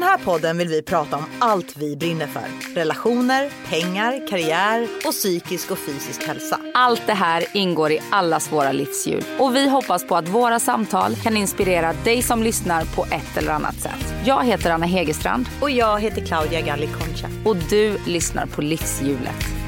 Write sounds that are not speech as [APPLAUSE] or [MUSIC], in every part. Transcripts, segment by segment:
den här podden vill vi prata om allt vi brinner för. Relationer, pengar, karriär och psykisk och fysisk hälsa. Allt det här ingår i allas våra livshjul och vi hoppas på att våra samtal kan inspirera dig som lyssnar på ett eller annat sätt. Jag heter Anna Hegerstrand Och jag heter Claudia Galli Concha. och du lyssnar på Livshjulet.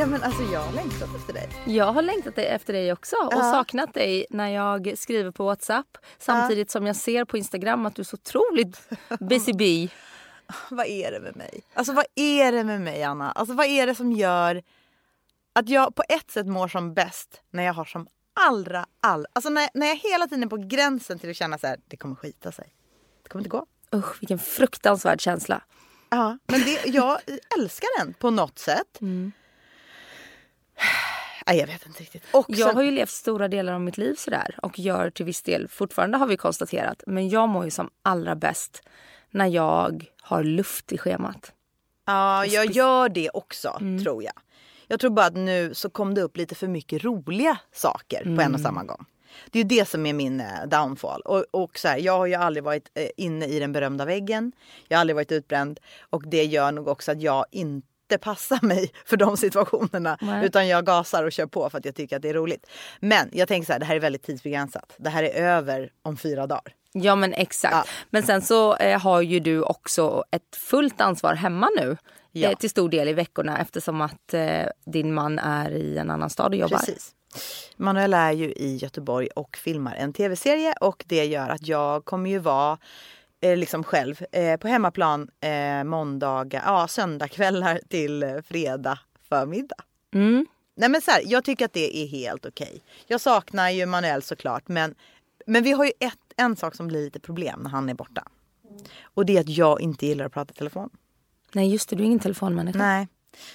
Ja men alltså jag har längtat efter dig. Jag har längtat efter dig också och Ja. saknat dig när jag skriver på Whatsapp samtidigt som jag ser på Instagram att du är så otroligt busy bee. [LAUGHS] Vad är det med mig? Alltså vad är det med mig Anna? Alltså vad är det som gör att jag på ett sätt mår som bäst när jag har som allra, all... Alltså när, när jag hela tiden är på gränsen till att känna så här, det kommer skita sig. Det kommer inte gå. Usch, vilken fruktansvärd känsla. Ja, men det, jag älskar den på något sätt. Nej, jag vet inte riktigt. Och Jag har ju levt stora delar av mitt liv sådär och gör till viss del fortfarande har vi konstaterat. Men jag mår ju som allra bäst när jag har luft i schemat. Ja, jag gör det också tror jag. Jag tror bara att nu så kom det upp lite för mycket roliga saker på en och samma gång. Det är ju det som är min eh, downfall. Och, och så här, jag har ju aldrig varit eh, inne i den berömda väggen. Jag har aldrig varit utbränd. Och det gör nog också att jag inte passar mig för de situationerna. Nej. Utan jag gasar och kör på för att jag tycker att det är roligt. Men jag tänker så här, det här är väldigt tidsbegränsat. Det här är över om fyra dagar. Ja men exakt. Ja. Men sen så eh, har ju du också ett fullt ansvar hemma nu. Ja. Eh, till stor del i veckorna eftersom att eh, din man är i en annan stad och jobbar. Precis. Manuela är ju i Göteborg och filmar en tv-serie och det gör att jag kommer ju vara eh, liksom själv eh, på hemmaplan eh, måndagar, ja söndagkvällar till eh, fredag förmiddag. Mm. Nej men så här, jag tycker att det är helt okej. Jag saknar ju Manuel såklart men, men vi har ju ett, en sak som blir lite problem när han är borta. Och det är att jag inte gillar att prata i telefon. Nej just det, du är ingen telefonmänniska. Nej.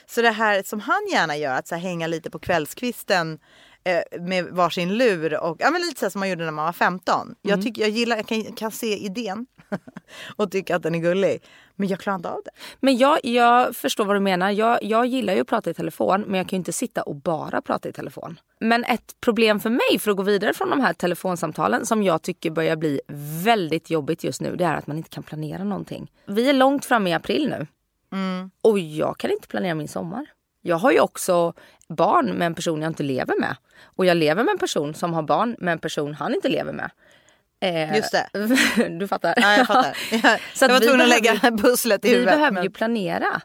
Så det här som han gärna gör, att så hänga lite på kvällskvisten eh, med varsin lur och ja, men lite så som man gjorde när man var 15. Jag, tycker, jag, gillar, jag kan, kan se idén [LAUGHS] och tycka att den är gullig. Men jag klarar inte av det. Men jag, jag förstår vad du menar. Jag, jag gillar ju att prata i telefon men jag kan ju inte sitta och bara prata i telefon. Men ett problem för mig för att gå vidare från de här telefonsamtalen som jag tycker börjar bli väldigt jobbigt just nu det är att man inte kan planera någonting. Vi är långt fram i april nu. Och jag kan inte planera min sommar. Jag har ju också barn med en person jag inte lever med. Och jag lever med en person som har barn med en person han inte lever med. Eh, Just det. [LAUGHS] du fattar? Ja, jag fattar. [LAUGHS] Jag, Så jag var vi tvungen att behöver- lägga pusslet i Vi huvudet. behöver men, ju planera.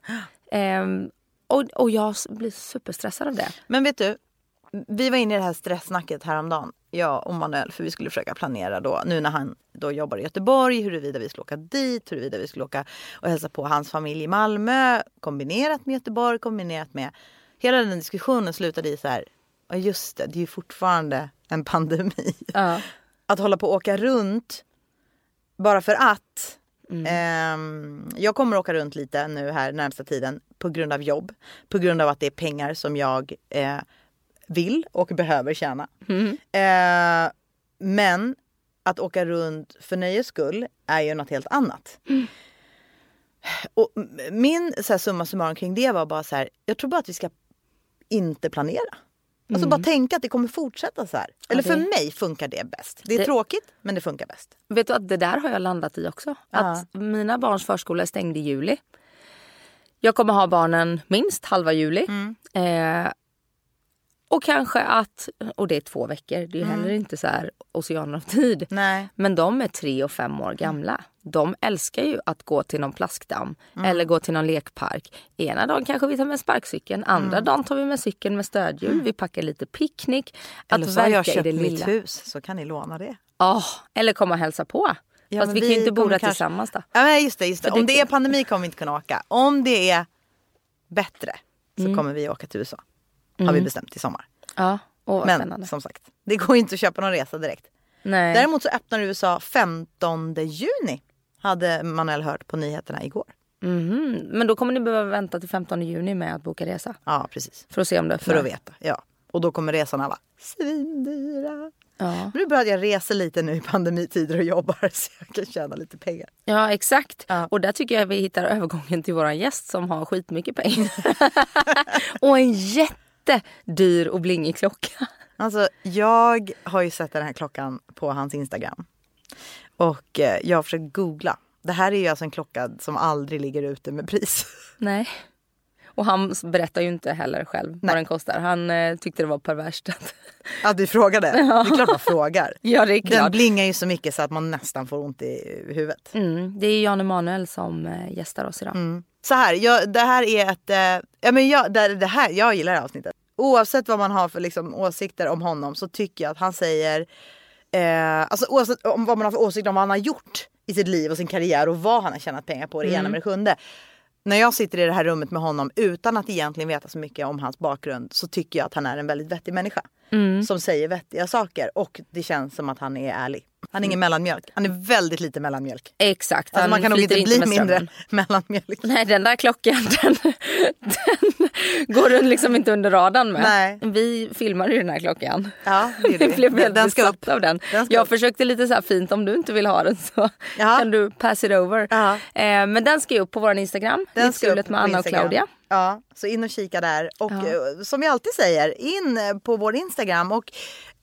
Ehm, och, och jag blir superstressad av det. men vet du, vi var inne i det här stresssnacket häromdagen. Jag och Manuel, för vi skulle försöka planera då, nu när han då jobbar i Göteborg, huruvida vi skulle åka dit, huruvida vi skulle åka och hälsa på hans familj i Malmö, kombinerat med Göteborg, kombinerat med... Hela den diskussionen slutade i så här, ja just det, det är ju fortfarande en pandemi. Ja. Att hålla på och åka runt bara för att. Ehm, jag kommer åka runt lite nu här närmsta tiden på grund av jobb. På grund av att det är pengar som jag eh, vill och behöver tjäna. Eh, men att åka runt för nöjes skull är ju något helt annat. Och m- min så här, summa summarum kring det var bara så här, jag tror bara att vi ska inte planera. Alltså bara tänka att det kommer fortsätta så här. Eller för det- mig funkar det bäst. Det är Det- tråkigt men det funkar bäst. Vet du att det där har jag landat i också. Att mina barns förskola är stängd i juli. Jag kommer ha barnen minst halva juli. Eh, och kanske att, och det är två veckor, det är ju heller inte så här oceaner av tid. Nej. Men de är tre och fem år gamla. De älskar ju att gå till någon plaskdamm eller gå till någon lekpark. Ena dagen kanske vi tar med sparkcykeln, andra dagen tar vi med cykeln med stödhjul. Vi packar lite picknick. Eller så har jag köpt mitt lilla. hus så kan ni låna det. Ja, eller komma och hälsa på. Ja, Fast vi kan ju inte bo där kanske- tillsammans då. Ja, men just det, just det. Om det är pandemi kommer vi inte kunna åka. Om det är bättre så Mm. kommer vi åka till USA. Har vi bestämt i sommar. Ja, åh Men spännande. som sagt, det går inte att köpa någon resa direkt. Nej. Däremot så öppnar USA 15 juni. Hade Manuel hört på nyheterna igår. Mhm. Men då kommer ni behöva vänta till 15 juni med att boka resa. Ja, precis. För att se om det För öppnar. att veta. Ja. Och då kommer resorna vara svindyra. Ja. Nu börjar jag resa lite nu i pandemitider och jobbar [LAUGHS] så jag kan tjäna lite pengar. Ja exakt. Ja. Och där tycker jag vi hittar övergången till våran gäst som har skitmycket pengar. [LAUGHS] [LAUGHS] och en jättedyr och blingig klocka. Alltså jag har ju sett den här klockan på hans Instagram. Och eh, jag har försökt googla. Det här är ju alltså en klocka som aldrig ligger ute med pris. [LAUGHS] Nej. Och han berättar ju inte heller själv Nej. vad den kostar. Han eh, tyckte det var perverst. att- [LAUGHS] Att vi frågade. [LAUGHS] Det är klart man frågar. ja det är Den klart. blingar ju så mycket så att man nästan får ont i huvudet. Mm, det är Jan Emanuel som eh, gästar oss idag. Mm. Så här, jag, det här är ett... Eh, ja, men jag, det, det här, jag gillar det här avsnittet. Oavsett vad man har för liksom, åsikter om honom så tycker jag att han säger... Eh, alltså oavsett om vad man har för åsikter om vad han har gjort i sitt liv och sin karriär och vad han har tjänat pengar på, det ena med det sjunde. När jag sitter i det här rummet med honom utan att egentligen veta så mycket om hans bakgrund så tycker jag att han är en väldigt vettig människa. Som säger vettiga saker och det känns som att han är ärlig. Han är ingen mellanmjölk. Han är väldigt lite mellanmjölk. Exakt. Alltså man kan nog inte bli med mindre [LAUGHS] mellanmjölk. Nej den där klockan [LAUGHS] den, den går du liksom inte under radarn med. Nej. Vi filmar ju den här klockan. Ja, det [LAUGHS] vi. blev väldigt den ska upp. av den. Den Jag upp. försökte lite så här fint om du inte vill ha den så Ja. kan du pass it over. Ja. Eh, men den ska ju upp på vår Instagram. Den ska upp med Anna och. Claudia. Ja, så in och kika där. Och Ja. eh, som vi alltid säger, in eh, på vår Instagram och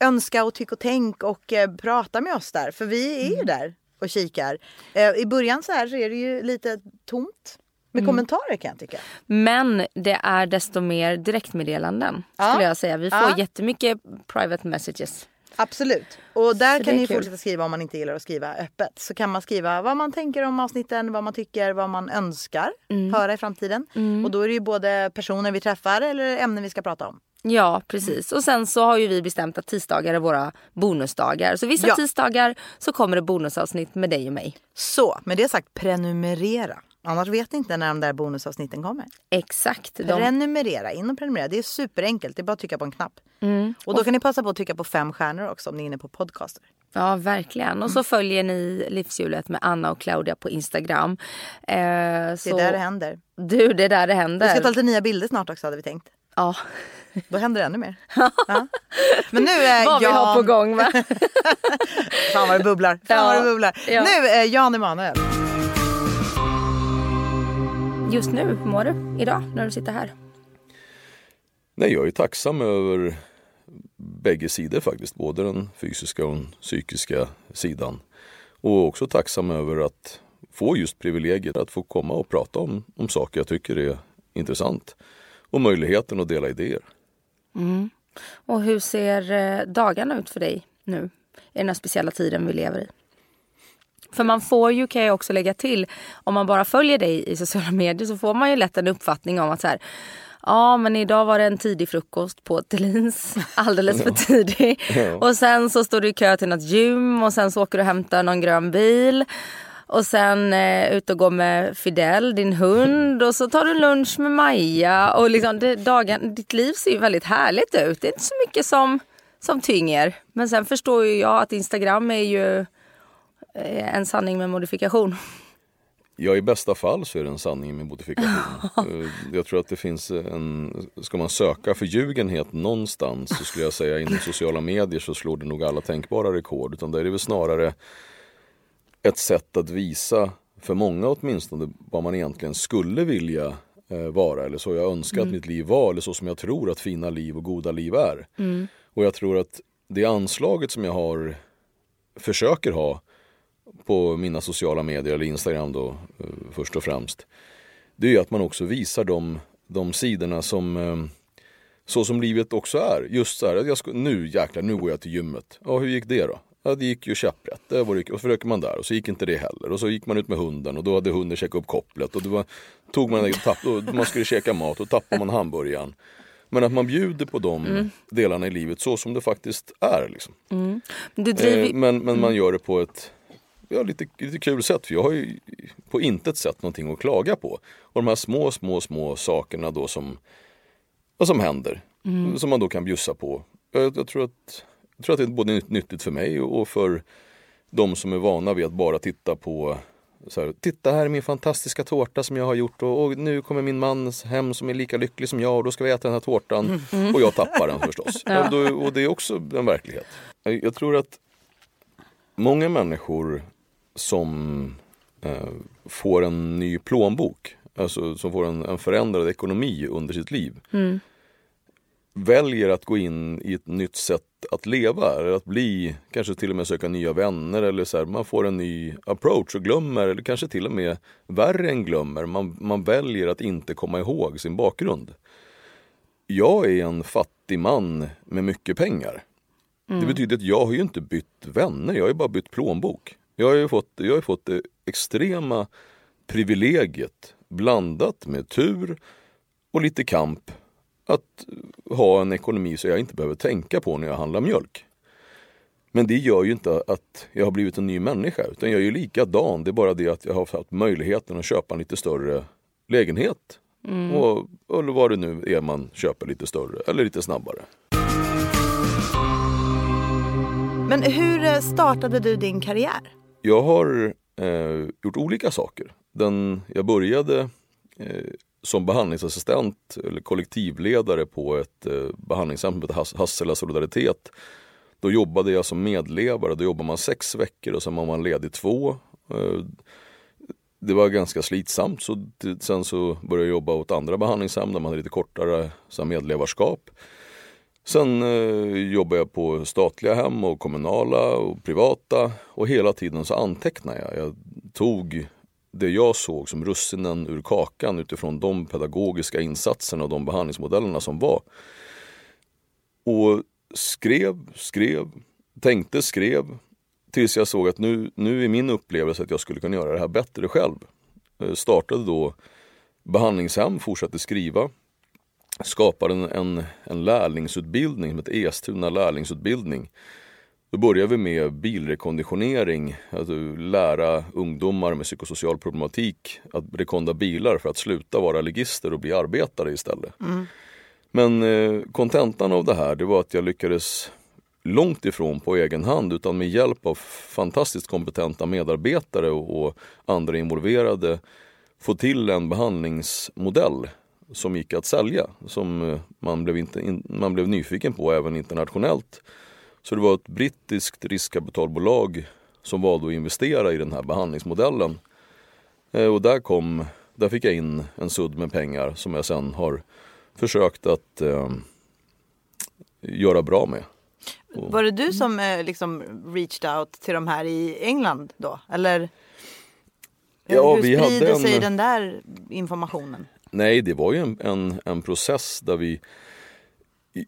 önska och tyck och tänk och eh, prata med oss där. För vi är Mm. ju där och kikar. Eh, I början så här så är det ju lite tomt med Mm. kommentarer kan jag tycka. Men det är desto mer direktmeddelanden Ja. skulle jag säga. Vi får Ja. jättemycket private messages. Absolut. Och där Så kan ni kul. fortsätta skriva om man inte gillar att skriva öppet. Så kan man skriva vad man tänker om avsnitten, vad man tycker, vad man önskar Mm. höra i framtiden. Och då är det ju både personer vi träffar eller ämnen vi ska prata om. Ja precis. Och sen så har ju vi bestämt att tisdagar är våra bonusdagar. Så vissa Ja. tisdagar så kommer det bonusavsnitt med dig och mig. Så med det sagt, prenumerera. Annars vet ni inte när de där bonusavsnitten kommer. Exakt. De, Prenumerera, in och prenumerera. Det är superenkelt, det är bara att trycka på en knapp. Och då kan ni passa på att trycka på fem stjärnor också om ni är inne på podcaster. ja verkligen. Och så följer ni Livshjulet med Anna och Claudia på Instagram. Eh, Det så, är där det händer. Du det är där det Vi händer. ska ta lite nya bilder snart också hade vi tänkt. Ja. Då händer det ännu mer. [LAUGHS] Ja. Men nu är Vad vi Jan... har på gång va? [LAUGHS] Fan vad det bubblar. Fan Ja. vad det bubblar. Ja. Nu är Jan Emanuel. Just nu, hur mår du idag när du sitter här? Nej, jag är tacksam över bägge sidor faktiskt. Både den fysiska och den psykiska sidan. Och också tacksam över att få just privilegiet att få komma och prata om, om saker jag tycker är intressant. Och möjligheten att dela idéer. Och hur ser eh, dagarna ut för dig nu? I den här speciella tiden vi lever i. För man får ju, kan jag också lägga till, om man bara följer dig i sociala medier så får man ju lätt en uppfattning om att så här, ja men idag var det en tidig frukost på Thelins, [LAUGHS] alldeles för tidig. Och sen så står du i kö till något gym och sen så åker du och hämtar någon grön bil. Och sen eh, ut och gå med Fidel, din hund. Och så tar du lunch med Maja. Och liksom, det, dagen, ditt liv ser ju väldigt härligt ut. Det är inte så mycket som, som tynger. Men sen förstår ju jag att Instagram är ju en sanning med modifikation. Ja, i bästa fall så är det en sanning med modifikation. [LAUGHS] Eh, jag tror att det finns en, ska man söka förljugenhet någonstans så skulle jag säga inom sociala medier så slår det nog alla tänkbara rekord. Utan där är det väl snarare ett sätt att visa, för många åtminstone, vad man egentligen skulle vilja eh, vara. Eller så jag önskar att mitt liv var, eller så som jag tror att fina liv och goda liv är. Och jag tror att det anslaget som jag har, försöker ha på mina sociala medier eller Instagram då eh, först och främst. Det är att man också visar de, de sidorna som eh, så som livet också är. Just så här, jag ska, nu jäklar, nu går jag till gymmet. Ja, hur gick det då? Ja, det gick ju käpprätt. Det var, det- och så försöker man där och så gick inte det heller. Och så gick man ut med hunden och då hade hunden käkat upp kopplet. Och då var, tog man, tapp, och man skulle käka mat och tappade man hamburgaren. Men att man bjuder på de delarna i livet så som det faktiskt är. Liksom. Du driver, Eh, men, men man gör det på ett ja, lite, lite kul sätt. För jag har ju på intet sätt någonting att klaga på. Och de här små, små, små sakerna då som, som händer. Som man då kan bjussa på. Jag, jag, tror att, jag tror att det är både nytt- nyttigt för mig och för de som är vana vid att bara titta på Så här, Titta här är min fantastiska tårta som jag har gjort och, och, nu kommer min man hem som är lika lycklig som jag och då ska vi äta den här tårtan. Mm. Och jag tappar den förstås. [LAUGHS] ja. och, då, och det är också en verklighet. Jag tror att många människor som eh, får en ny plånbok, alltså som får en, en förändrad ekonomi under sitt liv. Mm. Väljer att gå in i ett nytt sätt att leva, eller att bli, kanske till och med söka nya vänner eller så här, man får en ny approach och glömmer, eller kanske till och med värre än glömmer, man, man väljer att inte komma ihåg sin bakgrund. Jag är en fattig man med mycket pengar. Mm. Det betyder att jag har ju inte bytt vänner, jag har ju bara bytt plånbok. Jag har ju fått, jag har fått det extrema privilegiet blandat med tur och lite kamp att ha en ekonomi så jag inte behöver tänka på när jag handlar mjölk. Men det gör ju inte att jag har blivit en ny människa utan jag är ju likadan. Det är bara det att jag har fått möjligheten att köpa en lite större lägenhet. Mm. Och, eller vad det nu är man köper lite större eller lite snabbare. Men hur startade du din karriär? Jag har eh, gjort olika saker. Den, jag började eh, som behandlingsassistent eller kollektivledare på ett eh, behandlingshem som heter Hassela Solidaritet. Då jobbade jag som medlevare. Då jobbar man sex veckor och sen var man ledig två. Eh, det var ganska slitsamt. Så sen så började jag jobba åt andra behandlingshem där man hade lite kortare så medlevarskap. Sen eh, jobbade jag på statliga hem och kommunala och privata och hela tiden så antecknade jag. Jag tog det jag såg som russinen ur kakan utifrån de pedagogiska insatserna och de behandlingsmodellerna som var. Och skrev, skrev, tänkte, skrev tills jag såg att nu, nu är min upplevelse att jag skulle kunna göra det här bättre själv. Jag startade då behandlingshem, fortsatte skriva skapade en, en, en lärlingsutbildning som heter Estuna lärlingsutbildning. Då började vi med bilrekonditionering, alltså lära ungdomar med psykosocial problematik att rekonda bilar för att sluta vara legister och bli arbetare istället. Mm. Men eh, kontentan av det här det var att jag lyckades långt ifrån på egen hand utan med hjälp av fantastiskt kompetenta medarbetare och, och andra involverade få till en behandlingsmodell som gick att sälja. Som eh, man blev, inte, man blev nyfiken på även internationellt. Så det var ett brittiskt riskkapitalbolag som valde att investera i den här behandlingsmodellen. Eh, och där, kom, där fick jag in en sudd med pengar som jag sen har försökt att eh, göra bra med. Var det du som eh, liksom reached out till de här i England då? Eller ja, hur vi sprider hade sig en... den där informationen? Nej, det var ju en, en, en process där vi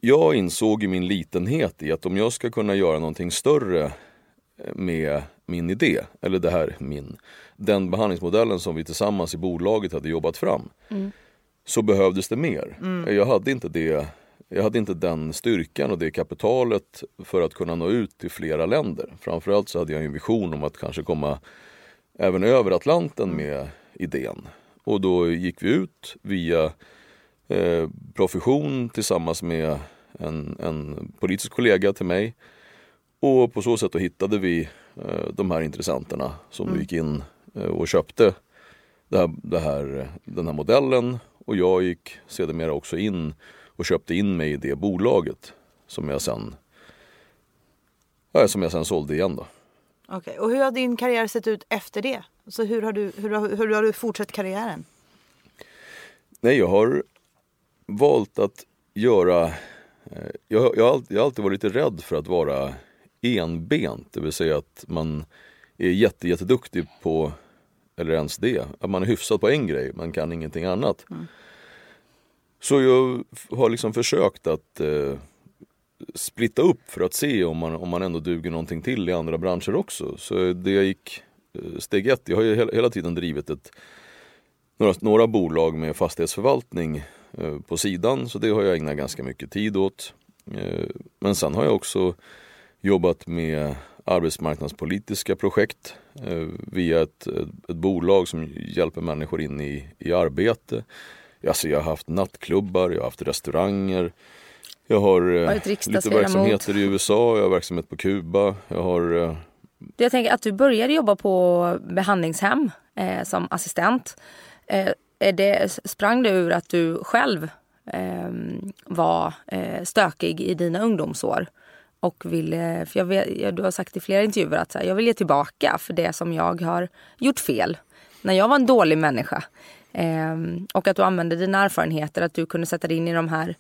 jag insåg i min litenhet i att om jag ska kunna göra någonting större eh, med min idé, eller det här min, den behandlingsmodellen som vi tillsammans i bolaget hade jobbat fram, mm. så behövdes det mer. Mm. Jag, hade inte det, jag hade inte den styrkan och det kapitalet för att kunna nå ut till flera länder. Framförallt så hade jag en vision om att kanske komma även över Atlanten med idén. Och då gick vi ut via eh, profession tillsammans med en, en, politisk kollega till mig. Och på så sätt då hittade vi eh, de här intressenterna som mm. gick in eh, och köpte det här, det här, den här modellen. Och jag gick sedermera också in och köpte in mig i det bolaget som jag sen, ja, som jag sen sålde igen. Då. Okay. Och hur har din karriär sett ut efter det? Så hur har du, hur har, hur har du fortsatt karriären? Nej, jag har valt att göra... Eh, jag, jag, har alltid, jag har alltid varit lite rädd för att vara enbent, det vill säga att man är jätte, jätteduktig på, eller ens det, att man är hyfsad på en grej, man kan ingenting annat. Mm. Så jag har liksom försökt att eh, splitta upp för att se om man, om man ändå duger någonting till i andra branscher också. Så det jag gick steg ett, jag har ju hela, tiden drivit ett, några, några bolag med fastighetsförvaltning eh, på sidan så det har jag ägnat ganska mycket tid åt. Eh, men sen har jag också jobbat med arbetsmarknadspolitiska projekt eh, via ett, ett, bolag som hjälper människor in i, i arbete. Alltså jag har haft nattklubbar, jag har haft restauranger, jag har lite verksamheter i USA, jag har verksamhet på Kuba. Jag har, jag tänker att du började jobba på behandlingshem eh, som assistent. Eh, är det, sprang det ur att du själv eh, var eh, stökig i dina ungdomsår? Och ville, eh, för jag vet, du har sagt i flera intervjuer att här, jag vill ge tillbaka för det som jag har gjort fel. När jag var en dålig människa. Eh, och att du använde dina erfarenheter, att du kunde sätta dig in i de här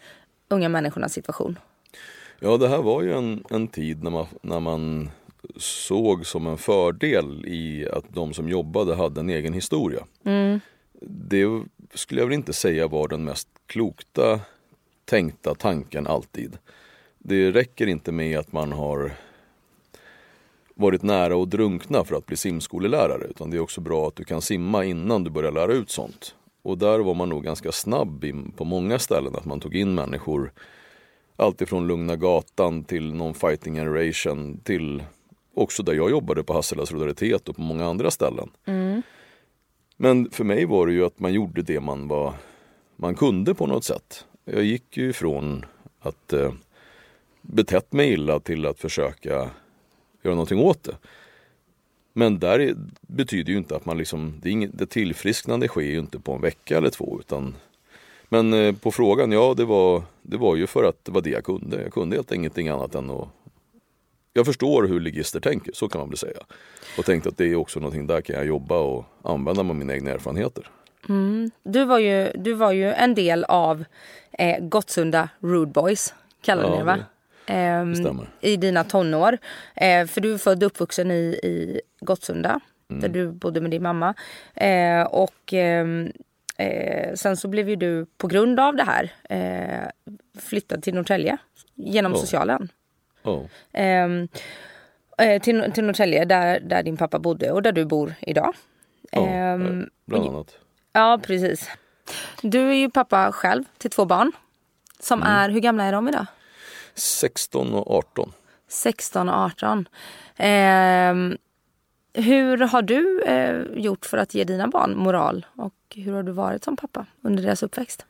unga människornas situation. Ja, det här var ju en, en tid när man, när man såg som en fördel i att de som jobbade hade en egen historia. Mm. Det skulle jag väl inte säga var den mest klokta tänkta tanken alltid. Det räcker inte med att man har varit nära att drunkna för att bli simskolelärare utan det är också bra att du kan simma innan du börjar lära ut sånt. Och där var man nog ganska snabb på många ställen att man tog in människor alltifrån Lugna Gatan till Non-Fighting Generation till också där jag jobbade på Hassela Solidaritet och på många andra ställen. Mm. Men för mig var det ju att man gjorde det man, var, man kunde på något sätt. Jag gick ju ifrån att eh, betett mig illa till att försöka göra någonting åt det. Men där betyder ju inte att man liksom, det, inget, det tillfrisknande sker ju inte på en vecka eller två utan Men eh, på frågan, ja det var, det var ju för att det var det jag kunde. Jag kunde helt ingenting annat än att jag förstår hur ligister tänker, så kan man väl säga. Och tänkte att det är också någonting där kan jag jobba och använda med mina egna erfarenheter. Mm. Du, var ju, du var ju en del av eh, Gottsunda Rude Boys, kallar ja, ni det va? Det stämmer. I dina tonår. Eh, för du är född och uppvuxen i, i Gottsunda. Mm. Där du bodde med din mamma. Eh, och ehm, eh, sen så blev ju du på grund av det här eh, flyttad till Norrtälje. Genom oh. socialen. Oh. Ehm, eh, till, till Norrtälje där, där din pappa bodde och där du bor idag. Oh, ehm, bland annat. Ja precis. Du är ju pappa själv till två barn. Som mm. är, hur gamla är de idag? 16 och 18. 16 och 18. Eh, hur har du eh, gjort för att ge dina barn moral och hur har du varit som pappa under deras uppväxt?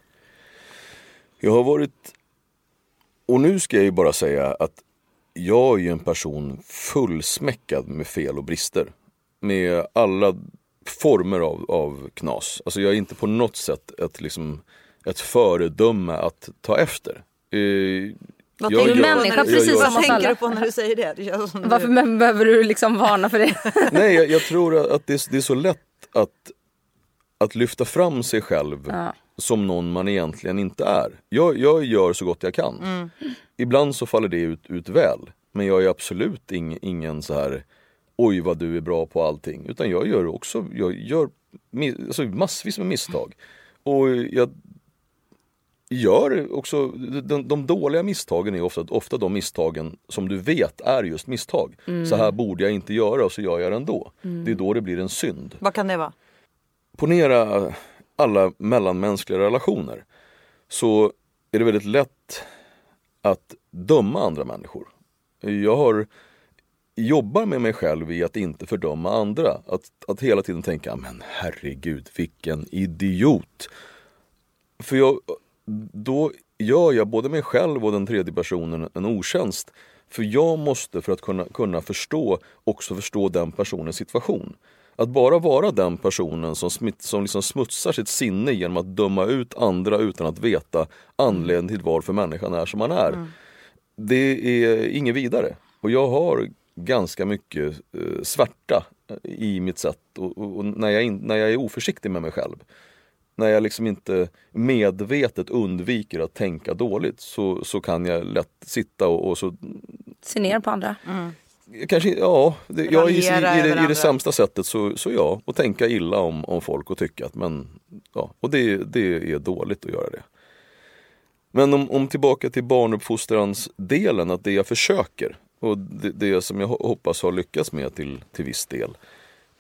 Jag har varit, och nu ska jag ju bara säga att jag är ju en person fullsmäckad med fel och brister. Med alla former av, av knas. Alltså jag är inte på något sätt ett, liksom, ett föredöme att ta efter. Eh, vad tänker du människa precis jag, jag, Vad tänker du på när du säger det? det Varför du... behöver du liksom varna för det? [LAUGHS] Nej, jag, jag tror att det är, det är, så lätt att, att lyfta fram sig själv ja. Som någon man egentligen inte är. Jag, jag gör så gott jag kan. Mm. Ibland så faller det ut, ut väl. Men jag är absolut ing, ingen så här oj vad du är bra på allting. Utan jag gör också jag gör alltså, massvis med misstag. Och jag gör också, de, de, dåliga misstagen är ofta, ofta de misstagen som du vet är just misstag. Mm. Så här borde jag inte göra och så gör jag det ändå. Mm. Det är då det blir en synd. Vad kan det vara? Ponera alla mellanmänskliga relationer. Så är det väldigt lätt att döma andra människor. Jag har jobbar med mig själv i att inte fördöma andra. Att, att hela tiden tänka, men herregud vilken idiot. För jag, då gör jag både mig själv och den tredje personen en otjänst. För jag måste för att kunna, kunna förstå också förstå den personens situation. Att bara vara den personen som, smitt, som liksom smutsar sitt sinne genom att döma ut andra utan att veta anledningen till varför människan är som man är. Mm. Det är inget vidare. Och jag har ganska mycket eh, svärta i mitt sätt och, och, och, när, jag in, när jag är oförsiktig med mig själv när jag liksom inte medvetet undviker att tänka dåligt så, så kan jag lätt sitta och, och så... Se ner på andra? Mm. Kanske, ja. Det, jag, i, i, det, I det sämsta sättet så, så ja. Och tänka illa om, om folk och tycka att men, ja. Och det, det är dåligt att göra det. Men om, om tillbaka till barnuppfostrans delen, att det jag försöker och det, det som jag hoppas har lyckats med till, till viss del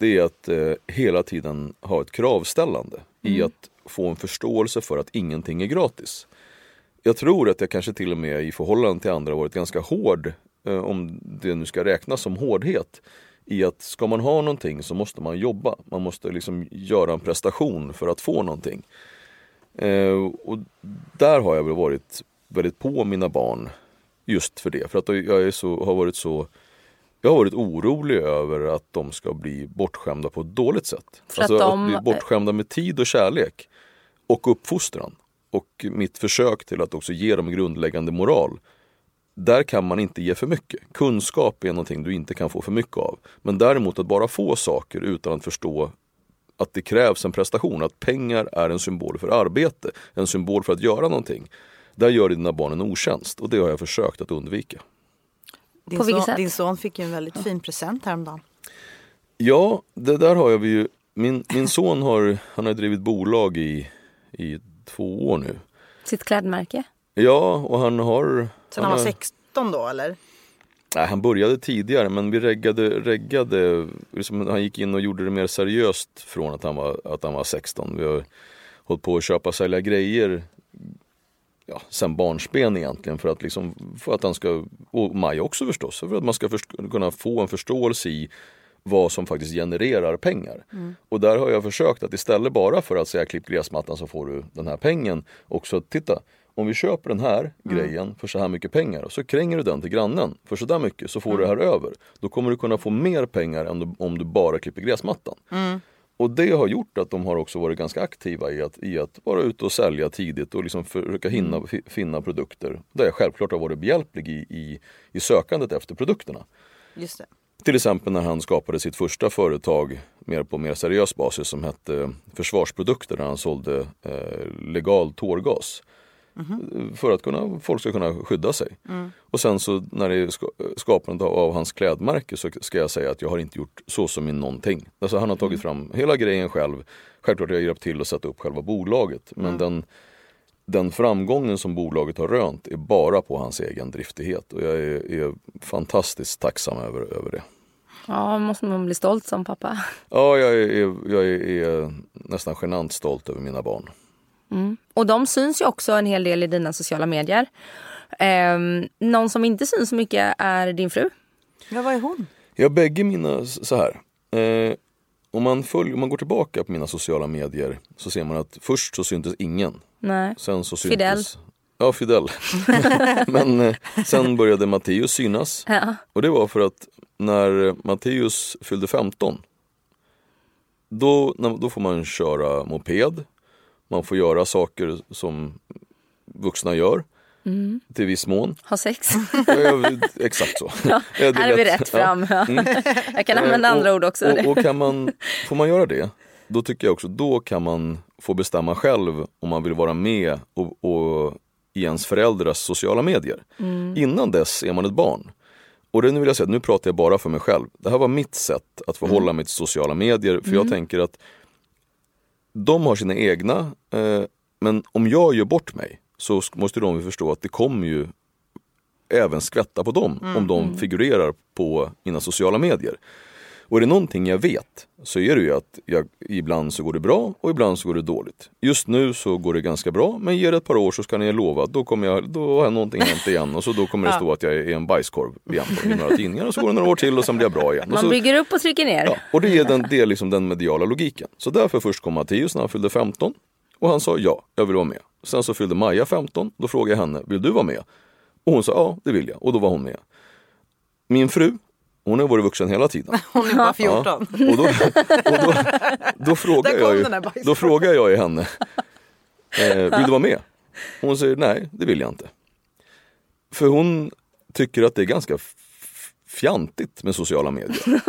det är att eh, hela tiden ha ett kravställande mm. i att få en förståelse för att ingenting är gratis. Jag tror att jag kanske till och med i förhållande till andra varit ganska hård, om det nu ska räknas som hårdhet, i att ska man ha någonting så måste man jobba. Man måste liksom göra en prestation för att få någonting. Eh, och där har jag väl varit väldigt på mina barn just för det. För att jag är så, har varit så Jag har varit orolig över att de ska bli bortskämda på ett dåligt sätt. För att alltså att, de- bli bortskämda med tid och kärlek och uppfostran. Och mitt försök till att också ge dem grundläggande moral. Där kan man inte ge för mycket. Kunskap är någonting du inte kan få för mycket av. Men däremot att bara få saker utan att förstå att det krävs en prestation, att pengar är en symbol för arbete, en symbol för att göra någonting. Där gör dina barn en otjänst och det har jag försökt att undvika. Din, På vilket son, sätt? din son fick ju en väldigt fin present häromdagen. Ja, det där har jag ju. Min, min son har, han har drivit bolag i, i två år nu. Sitt klädmärke. Ja, och han har... Sen han var har- 16 då eller? Nej, han började tidigare men vi reggade, reggade liksom, han gick in och gjorde det mer seriöst från att han var, att han var 16. Vi har hållit på att köpa och sälja grejer ja, sen barnsben egentligen för att, liksom, för att han ska, och Maja också förstås, för att man ska först- kunna få en förståelse i vad som faktiskt genererar pengar. Och där har jag försökt att istället bara för att säga klipp gräsmattan så får du den här pengen också titta om vi köper den här grejen för så här mycket pengar och så kränger du den till grannen för så där mycket så får du det här över. Då kommer du kunna få mer pengar än du, om du bara klipper gräsmattan. Och det har gjort att de har också varit ganska aktiva i att, i att vara ute och sälja tidigt och liksom försöka hinna, fi- finna produkter. Där jag självklart har varit behjälplig i, i, i sökandet efter produkterna. Just det. Till exempel när han skapade sitt första företag mer på mer seriös basis som hette Försvarsprodukter där han sålde eh, legal tårgas. För att kunna, folk ska kunna skydda sig. Och sen så när det är ska- skapandet av, hans klädmärke så ska jag säga att jag har inte gjort så som i någonting. Alltså han har tagit fram hela grejen själv. Självklart har jag hjälpt till att sätta upp själva bolaget. Men den, den framgången som bolaget har rönt är bara på hans egen driftighet. Och jag är, är fantastiskt tacksam över, över det. Ja, måste man bli stolt som pappa. Ja, jag är, är, jag är, är nästan genant stolt över mina barn. Och de syns ju också en hel del i dina sociala medier. Ehm, någon som inte syns så mycket är din fru. Ja, vad är hon? Ja, bägge mina, så här. Eh, om, man följer, om man går tillbaka på mina sociala medier så ser man att först så syntes ingen. Nej. Sen så syntes... Fidel. Ja, Fidel. [LAUGHS] Men eh, sen började Matteus synas. Ja. Och det var för att när Matteus fyllde 15 då, när- då får man köra moped. Man får göra saker som vuxna gör. Till viss mån. Ha sex. Ja, exakt så. [LAUGHS] Ja, är Här är vi rätt fram. Ja. [LAUGHS] Jag kan använda Eh, andra och, ord också. Och, och kan man, får man göra det, då tycker jag också då kan man få bestämma själv om man vill vara med och, och i ens föräldrars sociala medier. Mm. Innan dess är man ett barn. Och det, nu vill jag säga, nu pratar jag bara för mig själv. Det här var mitt sätt att förhålla Mm. mig till sociala medier. För jag tänker att de har sina egna, eh, men om jag gör bort mig så måste de förstå att det kommer ju även skvätta på dem om de figurerar på mina sociala medier. Och är det någonting jag vet så är det ju att jag, ibland så går det bra och ibland så går det dåligt. Just nu så går det ganska bra men ger det ett par år så ska ni lova då kommer jag, då har någonting hänt igen och så då kommer det stå att jag är en bajskorv igen på, i några tidningar och så går det några år till och sen blir jag bra igen. Man så, bygger upp och trycker ner. Ja, och det är, den, det är liksom den mediala logiken. Så därför först kom Mattias när han fyllde 15 och han sa ja, jag vill vara med. Sen så fyllde Maja 15, då frågade jag henne, vill du vara med? Och hon sa ja, det vill jag och då var hon med. Min fru, hon har varit vuxen hela tiden. [LAUGHS] Hon är bara Ja, 14. och då, och då, då, frågar jag ju, då frågar jag ju henne, eh, vill du vara med? Hon säger nej, det vill jag inte. För hon tycker att det är ganska fjantigt med sociala medier.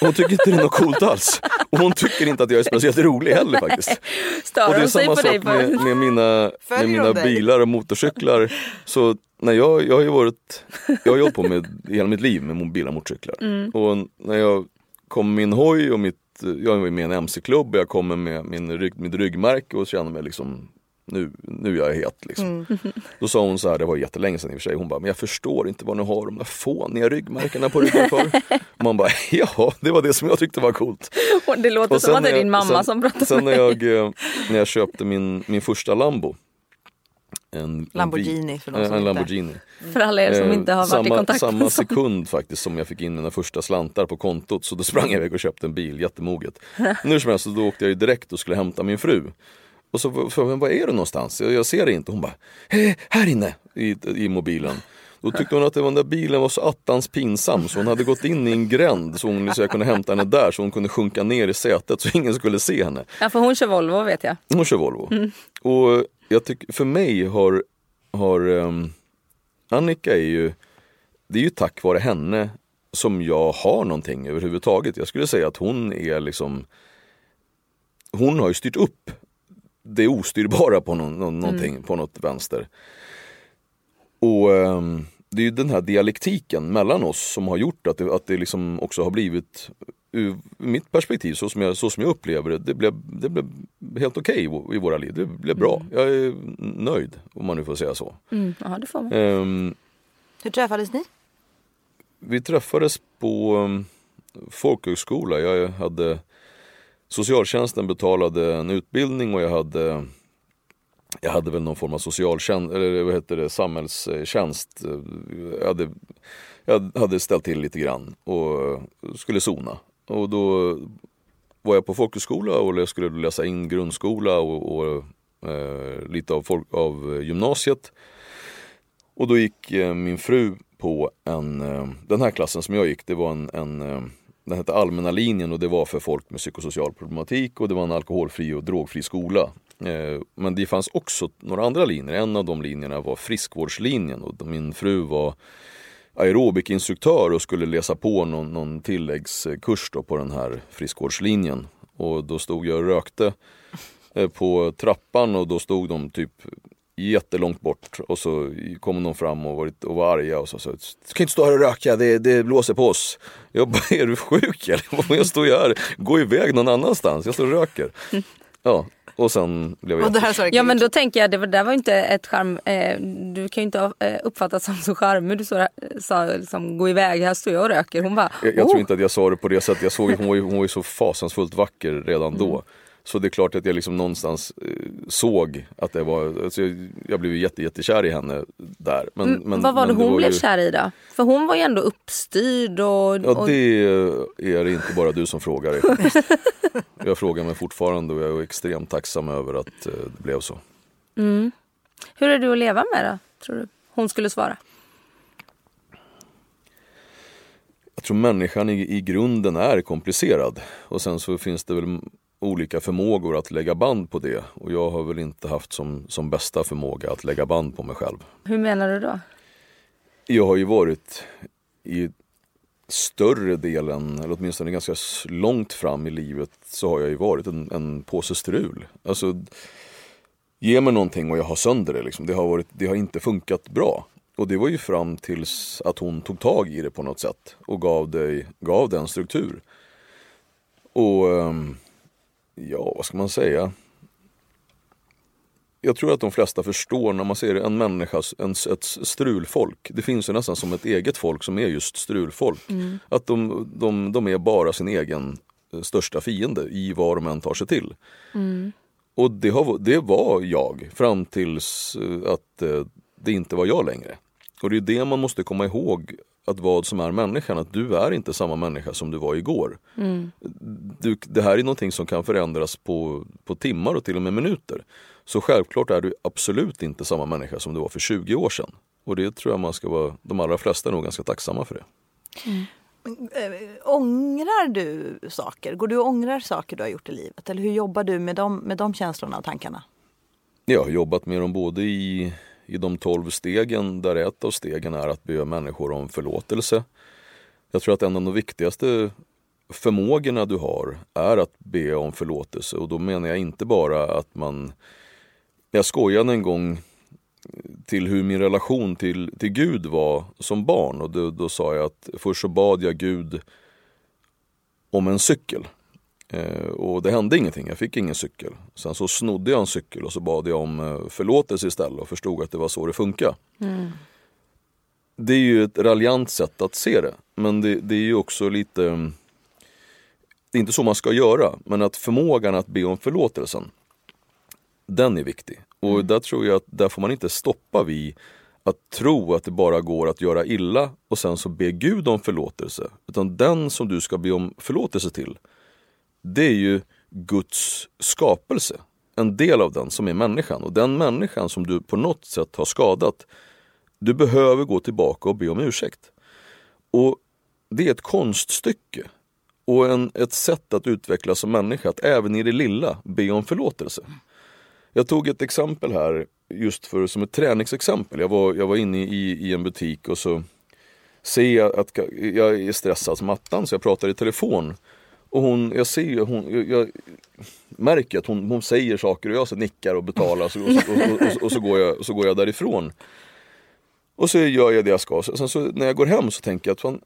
Hon tycker inte det är något coolt alls. Och hon tycker inte att jag är speciellt rolig heller faktiskt. Och Stör det är samma sak med, med mina, med mina bilar och motorcyklar. Så när jag, jag har ju varit, jag har hållit på med hela mitt liv med bilar och motorcyklar. Mm. Och när jag kom med min hoj och mitt, jag är med i en mc-klubb och jag kommer med min rygg, mitt ryggmärke och känner mig liksom nu, nu är jag het liksom. Mm. Då sa hon så här, det var jättelänge sedan i och för sig, hon bara, men jag förstår inte vad ni har de där fåniga ryggmärkena på ryggen för. Och [LAUGHS] man bara, [LAUGHS] ja det var det som jag tyckte var coolt. Och Det låter Och som att det är när jag- din mamma sen, som pratar Sen när jag, eh, när jag köpte min, min första Lambo. En, Lamborghini för de en, som en inte- Lamborghini. För alla er som Eh, inte har varit samma, i kontakt Samma sekund faktiskt som jag fick in mina första slantar på kontot så då sprang jag iväg och köpte en bil, jättemoget. [LAUGHS] Nu som helst så då åkte jag ju direkt och skulle hämta min fru. Och så frågade jag, var är du någonstans? Jag, jag ser dig inte. Hon bara, eh, här inne i, i mobilen. Då tyckte hon att den där bilen var så attans pinsam så hon hade gått in i en gränd så, hon, så jag kunde hämta henne där så hon kunde sjunka ner i sätet så ingen skulle se henne. Ja, för hon kör Volvo vet jag. Hon kör Volvo. Och jag tycker, för mig har, har um, Annika är ju, det är ju tack vare henne som jag har någonting överhuvudtaget. Jag skulle säga att hon är liksom, hon har ju styrt upp det ostyrbara på, någon, någon, någonting, på något vänster. Och um, det är ju den här dialektiken mellan oss som har gjort att det, att det liksom också har blivit ur mitt perspektiv, så som jag, så som jag upplever det, det blev, det blev helt okej okay i våra liv. Det blev bra. Jag är nöjd, om man nu får säga så. Mm, ja, det får man. Um, Hur träffades ni? vi träffades på um, folkhögskola. Jag hade Socialtjänsten betalade en utbildning och jag hade jag hade väl någon form av socialtjänst, eller vad heter det, samhällstjänst. Jag hade, jag hade ställt till lite grann och skulle sona. Och då var jag på folkhögskola och jag skulle läsa in grundskola och, och eh, lite av, folk, av gymnasiet. Och då gick eh, min fru på en, eh, den här klassen som jag gick, det var en, en eh, den hette allmänna linjen och det var för folk med psykosocial problematik och det var en alkoholfri och drogfri skola. Eh, men det fanns också några andra linjer. En av de linjerna var friskvårdslinjen och min fru var aerobikinstruktör och skulle läsa på någon, någon tilläggskurs på den här friskvårdslinjen. Och då stod jag och rökte eh, på trappan och då stod de typ jättelångt bort och så kom de fram och var, och var arga och så sa Du kan inte stå här och röka, det, det blåser på oss. Jag bara, [LAUGHS] är du sjuk eller? Jag står ju här, gå iväg någon annanstans, jag står och röker. [LAUGHS] Ja, och sen blev jag... Och det Ja men då tänker jag, det var- där var inte ett charm, eh, du kan ju inte eh, uppfattas som så charmig. Du så, sa liksom, gå iväg, här står jag och röker. Hon bara, Jag, jag oh. tror inte att jag sa det på det sättet. Jag såg, hon, var ju, hon var ju så fasansfullt vacker redan Mm. då. Så det är klart att jag liksom någonstans eh, såg att det var, alltså jag, jag blev jätte, jättekär i henne där. Men, Mm, men, vad var det hon blev ju, kär i då? För hon var ju ändå uppstyrd och... Ja och det är det inte bara du som frågar. [LAUGHS] Jag frågar mig fortfarande och jag är extremt tacksam över att eh, det blev så. Hur är du att leva med då, tror du? Hon skulle svara. Jag tror människan i, i grunden är komplicerad och sen så finns det väl olika förmågor att lägga band på det och jag har väl inte haft som, som bästa förmåga att lägga band på mig själv. Hur menar du då? Jag har ju varit i större delen, eller åtminstone ganska långt fram i livet, så har jag ju varit en, en påse strul. Alltså, ge mig någonting och jag har sönder det. Liksom. Det, har varit, det har inte funkat bra. Och det var ju fram tills att hon tog tag i det på något sätt och gav, dig, gav den struktur. Och ehm, ja, vad ska man säga? jag tror att de flesta förstår när man ser en människa, en, ett strulfolk. Det finns ju nästan som ett eget folk som är just strulfolk. Att de, de, de är bara sin egen eh, största fiende i vad de än tar sig till. Och det, har, det var jag fram tills eh, att eh, det inte var jag längre. Och det är det man måste komma ihåg att vad som är människan, att du är inte samma människa som du var igår. Du, det här är någonting som kan förändras på, på timmar och till och med minuter. Så självklart är du absolut inte samma människa som du var för 20 år sedan. Och det tror jag man ska vara, de allra flesta är nog ganska tacksamma för det. Eh, Ångrar du saker? Går du och ångrar saker du har gjort i livet? Eller hur jobbar du med de, med de känslorna och tankarna? Jag har jobbat med dem både i, i de tolv stegen där ett av stegen är att be människor om förlåtelse. Jag tror att en av de viktigaste förmågorna du har är att be om förlåtelse och då menar jag inte bara att man... Jag skojade en gång till hur min relation till, till Gud var som barn och då, då sa jag att först så bad jag Gud om en cykel. Eh, och det hände ingenting, jag fick ingen cykel. Sen så snodde jag en cykel och så bad jag om eh, förlåtelse istället och förstod att det var så det funkar. Det är ju ett raljant sätt att se det. Men det, det är ju också lite... mm, Det är inte så man ska göra, men att förmågan att be om förlåtelsen, den är viktig. Och där tror jag att där får man inte stoppa vid att tro att det bara går att göra illa och sen så be Gud om förlåtelse. Utan den som du ska be om förlåtelse till, det är ju Guds skapelse. En del av den som är människan. Och den människan som du på något sätt har skadat, Du behöver gå tillbaka och be om ursäkt. Och det är ett konststycke och en, ett sätt att utvecklas som människa, att även i det lilla be om förlåtelse. Jag tog ett exempel här just för, som ett träningsexempel. Jag var, jag var inne i, i en butik och så ser jag att jag är stressad som attan så jag pratar i telefon. Och hon, jag ser hon, jag, jag märker att hon, hon säger saker och jag så nickar och betalar och så, och, och, och så, går, jag, så går jag därifrån. Och så gör jag det jag ska. Sen så när jag går hem så tänker jag att fan,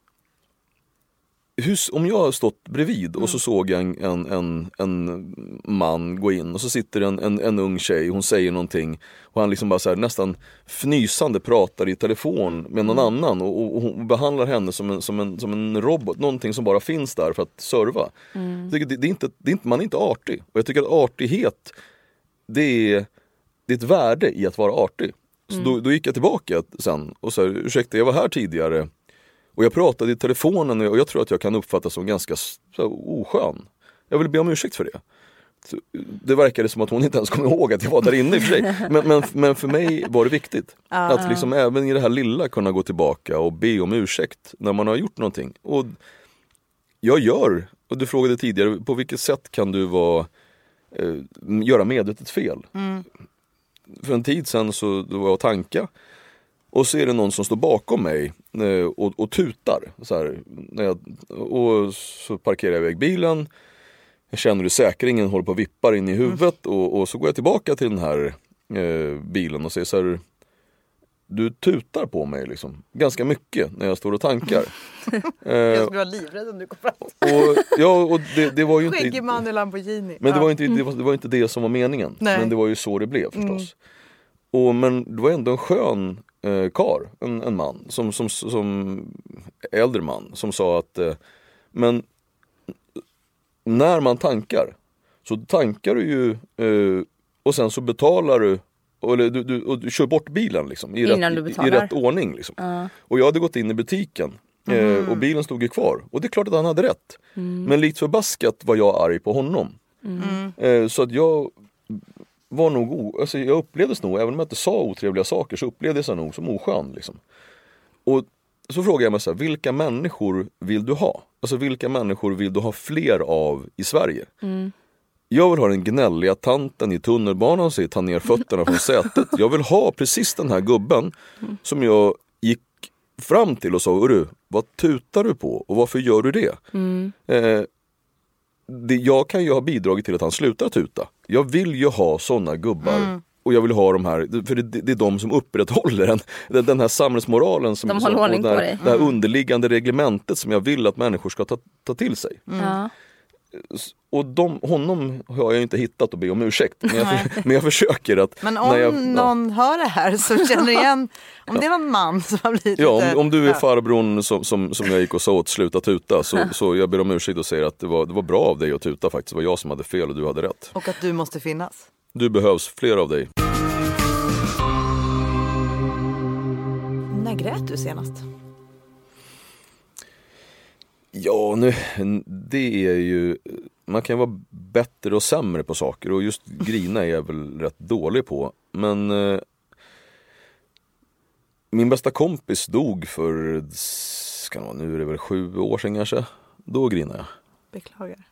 hur, om jag har stått bredvid och så såg jag en, en, en, en man gå in och så sitter en, en, en ung tjej, hon säger någonting och han liksom bara så här, nästan fnysande pratar i telefon med någon annan och, och, och behandlar henne som en, som, en, som en robot, någonting som bara finns där för att serva. Mm. Det, det, är inte, det är inte, man är inte artig och jag tycker att artighet det är, det är ett värde i att vara artig. Så mm. då, då gick jag tillbaka sen och sa ursäkta jag var här tidigare och jag pratade i telefonen och jag tror att jag kan uppfattas som ganska så, oskön. Jag vill be om ursäkt för det. Det verkade som att hon inte ens kom ihåg att jag var där inne i och för sig. [LAUGHS] Men, men, men för mig var det viktigt. Att liksom även i det här lilla kunna gå tillbaka och be om ursäkt när man har gjort någonting. Och jag gör, och du frågade tidigare, på vilket sätt kan du vara, eh, göra medvetet fel? Mm. För en tid sedan så var jag och tanka och så är det någon som står bakom mig eh, och, och tutar. Så här, när jag, och så parkerar jag iväg bilen. Jag känner hur säkringen håller på att vippa in i huvudet mm. och, och, så går jag tillbaka till den här eh, bilen och säger så här. Du tutar på mig liksom, ganska mycket när jag står och tankar. [LAUGHS] jag skulle vara livrädd om du kom fram. och, ja, och det, det var ju inte... Skäggig man i Lamborghini. Men det var, inte, det, var, det var inte det som var meningen. Nej. Men det var ju så det blev förstås. Mm. Och, men det var ändå en skön eh, kar, en, en man, som, som, som äldre man, som sa att eh, men när man tankar så tankar du ju eh, och sen så betalar du eller du, du, och du kör bort bilen liksom, i, rätt, i rätt ordning. Liksom. Uh. Och jag hade gått in i butiken mm. och bilen stod ju kvar. Och det är klart att han hade rätt. Mm. Men likt förbaskat var jag arg på honom. Mm. Eh, så att jag var nog, alltså jag upplevdes nog, även om jag inte sa otrevliga saker så upplevdes jag nog som oskön. Liksom. Och så frågar jag mig så här, vilka människor vill du ha? Alltså vilka människor vill du ha fler av i Sverige? Mm. Jag vill ha den gnälliga tanten i tunnelbanan som tar ner fötterna från sätet. Jag vill ha precis den här gubben som jag gick fram till och sa, du, vad tutar du på och varför gör du det? Mm. Eh, det, jag kan ju ha bidragit till att han slutar tuta. Jag vill ju ha sådana gubbar. Mm. Och jag vill ha de här, för det, det är de som upprätthåller en, den, den här samhällsmoralen som, de som, här, på dig. det här underliggande reglementet som jag vill att människor ska ta, ta till sig. Mm. Och de, honom har jag inte hittat att be om ursäkt. Men jag, men jag försöker att... Men om jag, någon ja. hör det här så känner igen, [LAUGHS] om det var en man som har blivit Ja, om, om du är farbrorn som, som, som jag gick och sa åt sluta tuta så, så jag ber om ursäkt och säger att det var, det var bra av dig att tuta faktiskt. Det var jag som hade fel och du hade rätt. Och att du måste finnas. Du behövs, fler av dig. När grät du senast? Ja, nu, det är ju, man kan vara bättre och sämre på saker och just grina är jag väl rätt dålig på. Men eh, min bästa kompis dog för, ska det vara, nu är det väl sju år sedan kanske. Då grinade jag. Beklagar.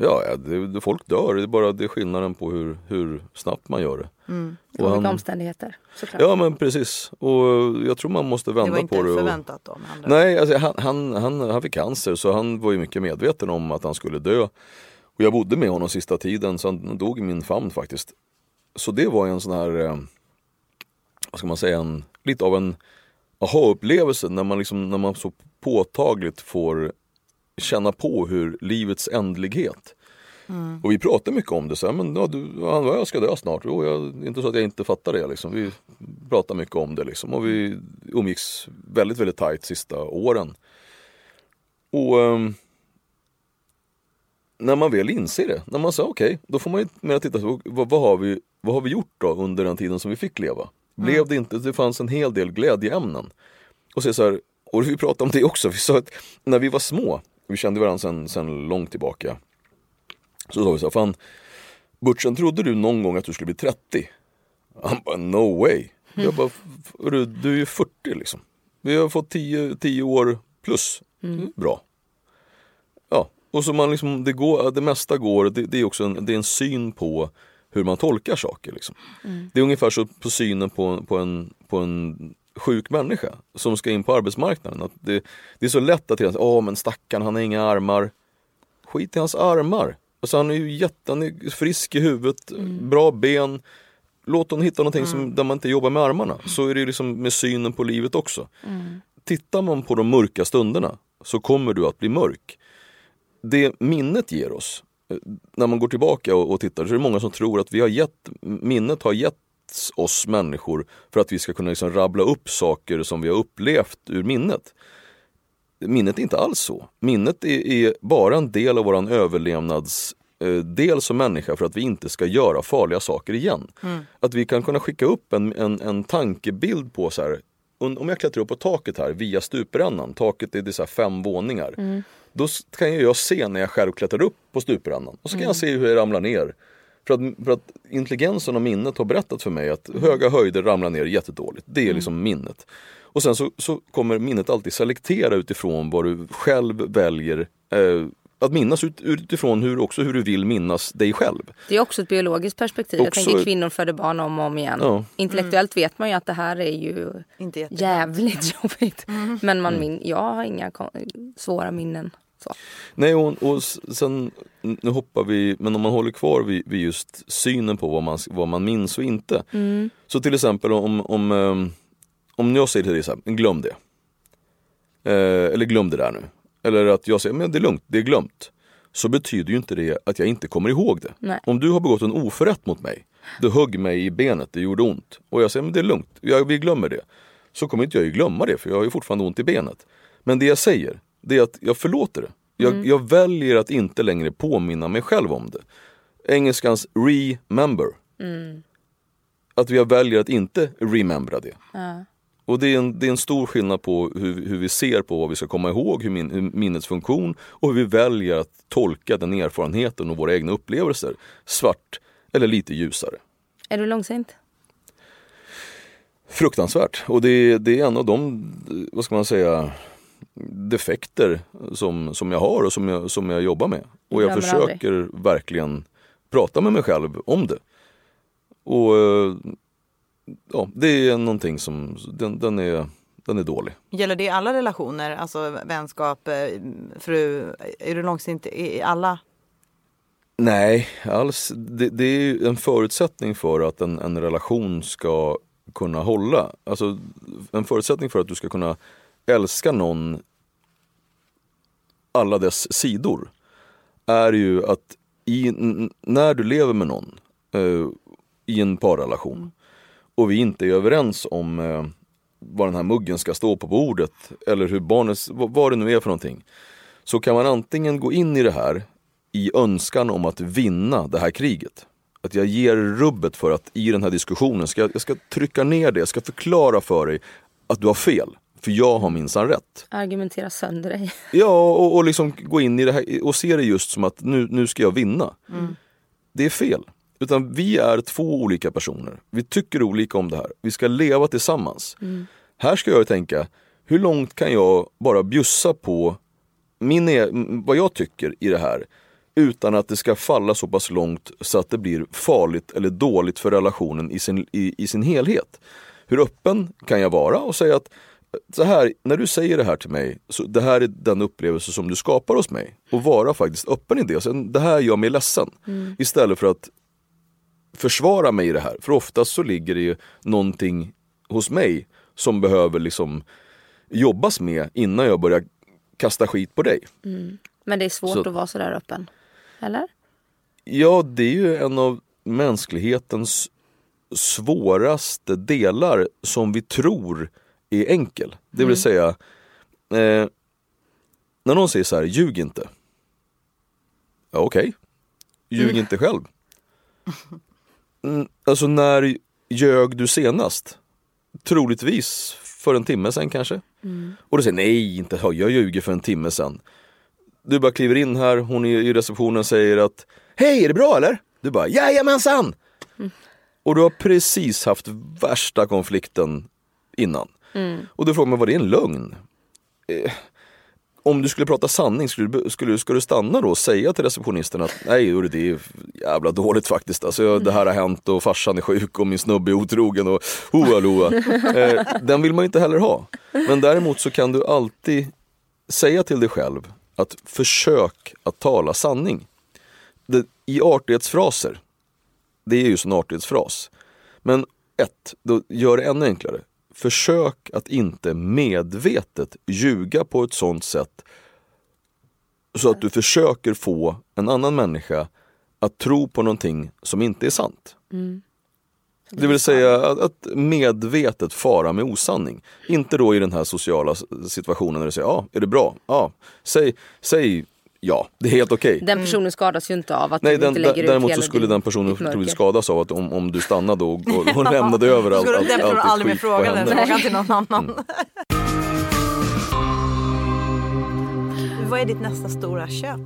Ja, det, folk dör. Det är bara det är skillnaden på hur, hur snabbt man gör det. Mm. Och Olika han, omständigheter såklart. Ja men precis. Och jag tror man måste vända på det. Det var inte förväntat då? Nej, alltså, han, han, han, han fick cancer så han var ju mycket medveten om att han skulle dö. Och jag bodde med honom sista tiden så han dog i min famn faktiskt. Så det var en sån här, eh, vad ska man säga, en, lite av en aha-upplevelse när man, liksom, när man så påtagligt får känna på hur livets ändlighet. Mm. Och vi pratar mycket om det, så här, men ja, du, jag ska dö snart. Jo, jag, inte så att jag inte fattar det. Liksom. Vi pratar mycket om det liksom. och vi umgicks väldigt, väldigt tajt sista åren. Och um, när man väl inser det, när man säger okej, okay, då får man ju mer titta på vad, vad, har vi, vad har vi gjort då under den tiden som vi fick leva? Mm. Blev det inte, det fanns en hel del glädjeämnen. Och så, så här, och vi pratade om det också, vi sa att när vi var små vi kände varandra sen, sen långt tillbaka. Så sa vi så här, fan Butchen, trodde du någon gång att du skulle bli 30? Han bara, no way. Jag bara, "F- hörru, du är ju 40 liksom. Vi har fått 10, 10 år plus. Bra. Ja, och så man liksom, det, går, det mesta går, det, det är också en, det är en syn på hur man tolkar saker. Liksom. Det är ungefär så på synen på, på, en, på en sjuk människa som ska in på arbetsmarknaden. Att det, det är så lätt att säga, åh men stackarn han har inga armar. Skit i hans armar. Alltså han är ju jätte, han är frisk i huvudet, bra ben. Låt honom hitta någonting som, där man inte jobbar med armarna. Så är det liksom med synen på livet också. Tittar man på de mörka stunderna så kommer du att bli mörk. Det minnet ger oss, eh, när man går tillbaka och, och tittar, så är det många som tror att vi har gett, minnet har oss människor för att vi ska kunna liksom rabbla upp saker som vi har upplevt ur minnet. Minnet är inte alls så. Minnet är, är bara en del av våran överlevnads eh, del som människa för att vi inte ska göra farliga saker igen. Att vi kan kunna skicka upp en, en, en tankebild på så här, om jag klättrar upp på taket här via stuprännan, taket är det så fem våningar. Då s- kan jag se när jag själv klättrar upp på stuprännan och så kan jag se hur jag ramlar ner. För att, för att intelligensen och minnet har berättat för mig att höga höjder ramlar ner jättedåligt. Det är liksom minnet. Och sen så, så kommer minnet alltid selektera utifrån vad du själv väljer eh, att minnas ut, utifrån hur, också hur du vill minnas dig själv. Det är också ett biologiskt perspektiv. Jag Också- tänker kvinnor föder barn om och om igen. Ja. Intellektuellt vet man ju att det här är ju Inte jävligt [LAUGHS] jobbigt. Men man Mm. min, jag har inga svåra minnen. Så. Nej och, och sen, nu hoppar vi, men om man håller kvar vid, vid just synen på vad man, vad man minns och inte. Så till exempel om, om, ehm, om jag säger till dig så här, glöm det. Eh, eller glöm det där nu. Eller att jag säger, men det är lugnt, det är glömt. Så betyder ju inte det att jag inte kommer ihåg det. Nej. Om du har begått en oförrätt mot mig, du högg mig i benet, det gjorde ont. Och jag säger, men det är lugnt, jag, vi glömmer det. Så kommer inte jag ju glömma det, för jag har ju fortfarande ont i benet. Men det jag säger, det är att jag förlåter det. Jag, jag väljer att inte längre påminna mig själv om det. Engelskans remember. Att jag väljer att inte remembra det. Och det är, en, det är en stor skillnad på hur, hur vi ser på vad vi ska komma ihåg, hur, min, hur minnets funktion och hur vi väljer att tolka den erfarenheten och våra egna upplevelser. Svart eller lite ljusare. Är du långsint? Fruktansvärt. Och det, det är en av de, vad ska man säga, defekter som, som jag har och som jag, som jag jobbar med. Och jag försöker verkligen prata med mig själv om det. Och eh, ja, det är någonting som, den, den, är, den är dålig. Gäller det i alla relationer? Alltså vänskap, eh, fru? Är du långsint i alla? Nej, alls. Det, det är ju en förutsättning för att en, en relation ska kunna hålla. Alltså en förutsättning för att du ska kunna älska någon alla dess sidor är ju att i, när du lever med någon eh, i en parrelation och vi inte är överens om eh, vad den här muggen ska stå på bordet eller hur barnet, vad, vad det nu är för någonting. Så kan man antingen gå in i det här i önskan om att vinna det här kriget. Att jag ger rubbet för att i den här diskussionen, ska jag ska trycka ner det, jag ska förklara för dig att du har fel. För jag har minsann rätt. Argumentera sönder dig. [LAUGHS] Ja, och, och liksom gå in i det här och se det just som att nu, nu ska jag vinna. Det är fel. Utan vi är två olika personer. Vi tycker olika om det här. Vi ska leva tillsammans. Här ska jag tänka, hur långt kan jag bara bjussa på min, e- vad jag tycker i det här utan att det ska falla så pass långt så att det blir farligt eller dåligt för relationen i sin, i, i sin helhet. Hur öppen kan jag vara och säga att så här, när du säger det här till mig, så det här är den upplevelse som du skapar hos mig. Och vara faktiskt öppen i det. Sen, det här gör mig ledsen. Istället för att försvara mig i det här. För oftast så ligger det ju någonting hos mig som behöver liksom jobbas med innan jag börjar kasta skit på dig. Men det är svårt Så- att vara sådär öppen. Eller? Ja, det är ju en av mänsklighetens svåraste delar som vi tror är enkel. Det vill säga, eh, när någon säger så här, ljug inte. Ja, okej. Ljug inte själv. Mm, alltså när ljög du senast? Troligtvis för en timme sen kanske. Och du säger nej, inte jag ljuger för en timme sen. Du bara kliver in här, hon i, i receptionen säger att Hej, är det bra eller? Du bara Jajamensan! och du har precis haft värsta konflikten innan. Och då frågar man, var det en lögn? Eh, om du skulle prata sanning, skulle skulle, ska du stanna då och säga till receptionisten att nej hörru, det är jävla dåligt faktiskt. Alltså, jag, det här har hänt och farsan är sjuk och min snubbe är otrogen och hoa loa. [LAUGHS] Eh, den vill man inte heller ha. Men däremot så kan du alltid säga till dig själv att försök att tala sanning. Det, I artighetsfraser, det är ju en artighetsfras. Men ett, då gör det ännu enklare. Försök att inte medvetet ljuga på ett sånt sätt så att du försöker få en annan människa att tro på någonting som inte är sant. Det vill säga att, att medvetet fara med osanning. Inte då i den här sociala situationen när du säger ja, är det bra? Ja, säg, säg ja, det är helt okej. Den personen skadas ju inte av att Nej, du den, inte lägger ut däremot så hela skulle den personen troligtvis skadas av att om, om du stannade och, [LAUGHS] och, och lämnade över allt, allt, den personen allt aldrig mer fråga den frågan till någon annan. [LAUGHS] Vad är ditt nästa stora köp?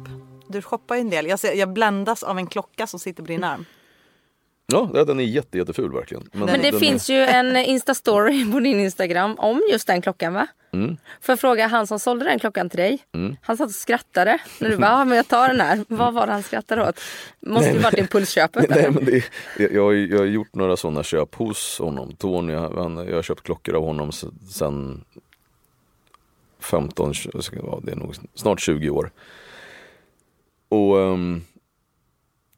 Du shoppar ju en del. Jag, ser, jag bländas av en klocka som sitter på din arm. Ja, den är jätte, jätteful verkligen. Men det den finns ju en Insta-story på din Instagram om just den klockan va? Mm. Får jag fråga, han som sålde den klockan till dig, han satt och skrattade när du bara, ja men jag tar den här. Vad var det han skrattade åt? Måste ju varit impulsköpet. [LAUGHS] Nej, men det, jag, jag, har jag har gjort några sådana köp hos honom. Tony, han, jag har köpt klockor av honom se- sen 15, tjugo- ska det det är nog snart 20 år. Och ehm,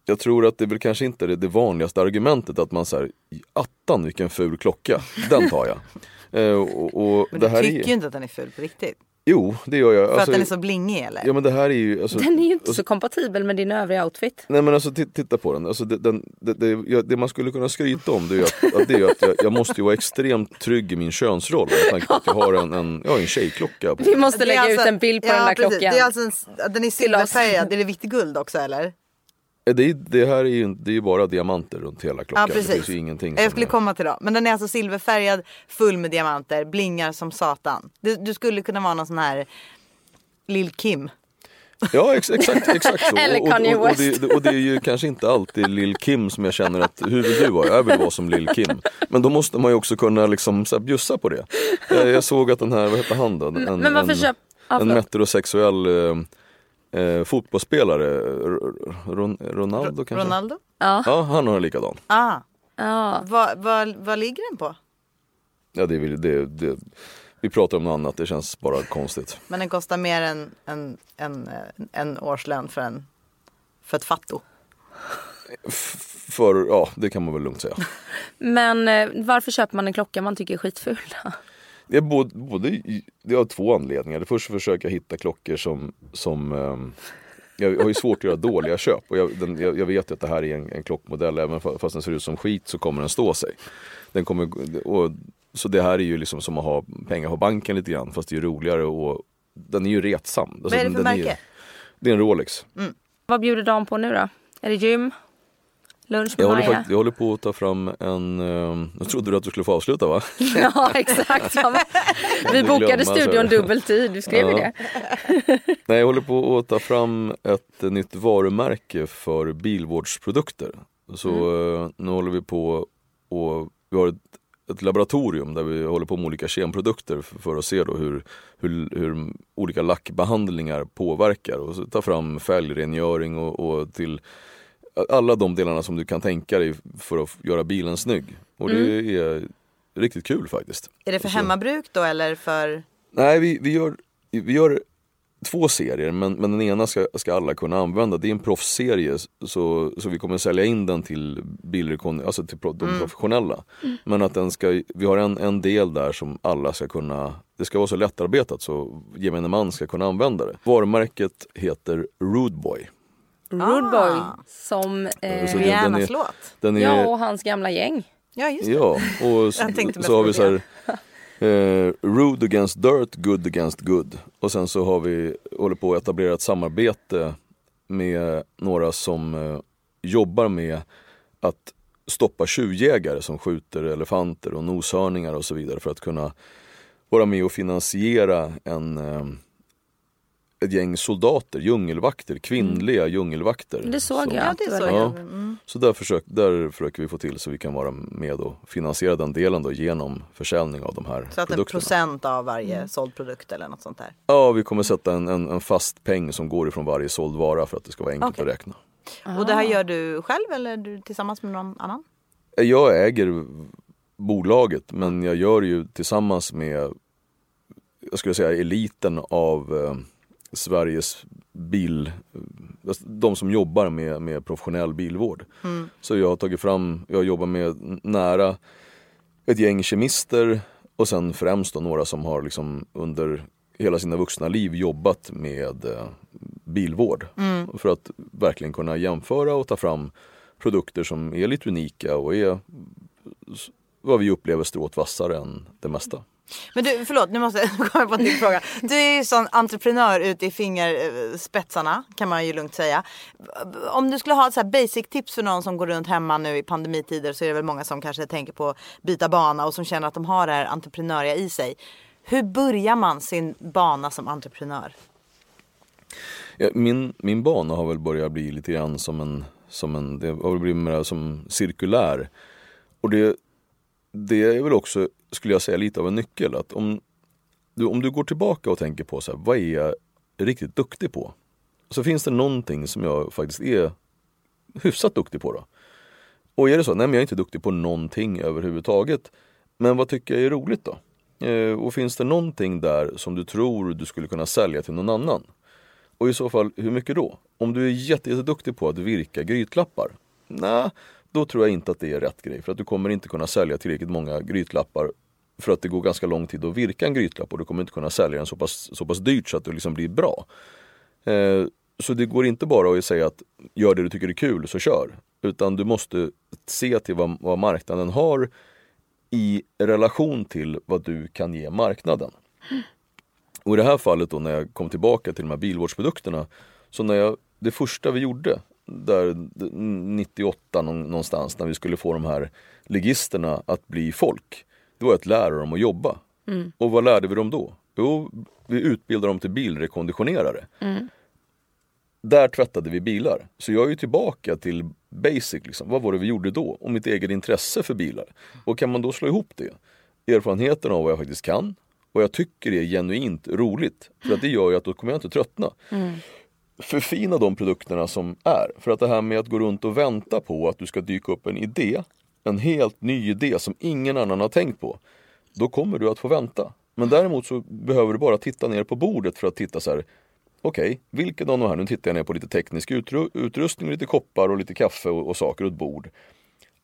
jag tror att det är väl kanske inte det, det vanligaste argumentet att man säger attan vilken ful klocka, den tar jag. [LAUGHS] Eh, och, och Men det du här tycker är, ju inte att den är ful på riktigt. Jo, det gör jag. För Alltså, att den är så blingig eller? Ja men det här är ju alltså, Den är ju inte alltså, så kompatibel med din övriga outfit. Nej men alltså ti- titta på den. Alltså, det, den det, det, jag, det man skulle kunna skryta om det är att, att, det är att jag, jag måste ju vara extremt trygg i min könsroll med tanke på att jag har en, en, jag har en tjejklocka. På. Vi måste är lägga alltså- ut en bild på ja, den här precis. klockan. Det är alltså en, den är silverfärgad. Är det vitt guld också eller? Eh, Det, det här är ju det är ju bara diamanter runt hela klockan. Ja Det finns precis. ju ingenting Jag skulle är- komma till det. Men den är alltså silverfärgad, full med diamanter, blingar som satan. Du, du skulle kunna vara någon sån här Lil Kim. Ja ex, exakt, exakt så. [LAUGHS] Eller och, Kanye och, och, West. det, och det är ju kanske inte alltid Lil Kim som jag känner att hur vill du vara? Jag vill vara som Lil Kim. Men då måste man ju också kunna liksom så här, bjussa på det. Jag, jag såg att den här, vad heter han då? En, Men varför en, köp... En metrosexuell eh, eh, fotbollsspelare, Ron, Ron, Ronaldo kanske? Ronaldo? Ja. Ja, han har en likadan. Ah, ja. vad, vad, vad ligger den på? Ja, det, är väl- det, det, vi pratar om något annat, det känns bara konstigt. Men den kostar mer än en, en, en, en årslön för, en, för ett fatto. För, ja, det kan man väl lugnt säga. [LAUGHS] Men eh, varför köper man en klocka man tycker är skitful? då? Det, är både, både, det har två anledningar. Det första försöker jag hitta klockor som, som ehm, jag har ju svårt att göra dåliga köp och jag, den, jag, jag vet ju att det här är en, en klockmodell. Även fa- fast den ser ut som skit så kommer den stå sig. Den kommer, och, så det här är ju liksom som att ha pengar på banken lite grann fast det är roligare och den är ju retsam. Alltså, Vad är det den- för den är- märke? det är en Rolex. Vad bjuder Dan på nu då? Är det gym? Lunch med Jag håller, Maja? jag håller på att ta fram en, ehm, jag trodde du att du skulle få avsluta va? [LAUGHS] Ja exakt. Ja, [LAUGHS] Vi bokade glömma, studion dubbel tid, du skrev ju Ja. det. [LAUGHS] Nej, jag håller på att ta fram ett nytt varumärke för bilvårdsprodukter. Så eh, nu håller vi på och vi har ett, ett laboratorium där vi håller på med olika kemprodukter f- för att se då hur, hur, hur olika lackbehandlingar påverkar och så ta fram fälgrengöring och, och till alla de delarna som du kan tänka dig för att göra bilen snygg. Och det är riktigt kul faktiskt. Är det för Så- hemmabruk då eller för? Nej, vi, vi, gör, vi gör två serier men, men den ena ska, ska alla kunna använda. Det är en proffsserie så, så vi kommer sälja in den till bilrekon, alltså till pro- de professionella. Men att den ska, vi har en, en del där som alla ska kunna, det ska vara så lättarbetat så gemene man ska kunna använda det. Varumärket heter Rudeboy. Rude Boy som... Så Eh, Rihannas låt? Den är, ja och hans gamla gäng. Ja just det. Ja, och [LAUGHS] så, så har vi så här eh, Rude against dirt, good against good. Och sen så har vi håller på att etablera ett samarbete med några som eh, jobbar med att stoppa tjuvjägare som skjuter elefanter och noshörningar och så vidare för att kunna vara med och finansiera en, eh, ett gäng soldater, djungelvakter, kvinnliga djungelvakter. Det såg som- jag. Ja, det såg. Ja. Mm. Så där, försök, där försöker vi få till så vi kan vara med och finansiera den delen då genom försäljning av de här Så att en procent av varje Mm. såld produkt eller något sånt där. Ja, vi kommer sätta en, en, en fast peng som går ifrån varje såld vara för att det ska vara enkelt Okej. att räkna. Och det Ah. här gör du själv eller du tillsammans med någon annan? Jag äger bolaget men jag gör ju tillsammans med jag skulle säga eliten av eh, Sveriges bil, alltså de som jobbar med, med professionell bilvård. Så jag har tagit fram, jag jobbar med nära ett gäng kemister och sen främst då några som har liksom under hela sina vuxna liv jobbat med eh, bilvård. För att verkligen kunna jämföra och ta fram produkter som är lite unika och är vad vi upplever strået vassare än det mesta. Men du, förlåt, nu måste jag [LAUGHS] komma på en till fråga. Du är ju sån entreprenör ute i fingerspetsarna eh, kan man ju lugnt säga. Om du skulle ha ett så här basic tips för någon som går runt hemma nu i pandemitider så är det väl många som kanske tänker på att byta bana och som känner att de har det här entreprenöriga i sig. Hur börjar man sin bana som entreprenör? Ja, min, min bana har väl börjat bli lite grann som en, som en det har väl blivit mer som cirkulär. Och det, det är väl också, skulle jag säga, lite av en nyckel. Att om, du, om du går tillbaka och tänker på så här, vad är jag riktigt duktig på? Så finns det någonting som jag faktiskt är hyfsat duktig på då. Och är det så, nej men jag är inte duktig på någonting överhuvudtaget. Men vad tycker jag är roligt då? Eh, och finns det någonting där som du tror du skulle kunna sälja till någon annan? Och i så fall, hur mycket då? Om du är jätte- jätteduktig på att virka grytlappar? Nej, då tror jag inte att det är rätt grej. För att du kommer inte kunna sälja tillräckligt många grytlappar för att det går ganska lång tid att virka en grytlapp och du kommer inte kunna sälja den så pass, så pass dyrt så att det liksom blir bra. Eh, så det går inte bara att säga att gör det du tycker är kul så kör. Utan du måste se till vad, vad marknaden har i relation till vad du kan ge marknaden. Och i det här fallet då när jag kom tillbaka till de här bilvårdsprodukterna. Så när jag, det första vi gjorde, där 98 någonstans när vi skulle få de här ligisterna att bli folk. Det var att lära dem att jobba. Och vad lärde vi dem då? Jo, vi utbildade dem till bilrekonditionerare. Där tvättade vi bilar. Så jag är ju tillbaka till basic. Liksom. Vad var det vi gjorde då? Och mitt eget intresse för bilar. Och kan man då slå ihop det? Erfarenheten av vad jag faktiskt kan och jag tycker det är genuint roligt. För att det gör ju att då kommer jag inte tröttna. Förfina de produkterna som är. För att det här med att gå runt och vänta på att du ska dyka upp en idé. En helt ny idé som ingen annan har tänkt på. Då kommer du att få vänta. Men däremot så behöver du bara titta ner på bordet för att titta så här. Okej, vilken av de här, nu tittar jag ner på lite teknisk utru- utrustning, lite koppar och lite kaffe och, och saker och ett bord.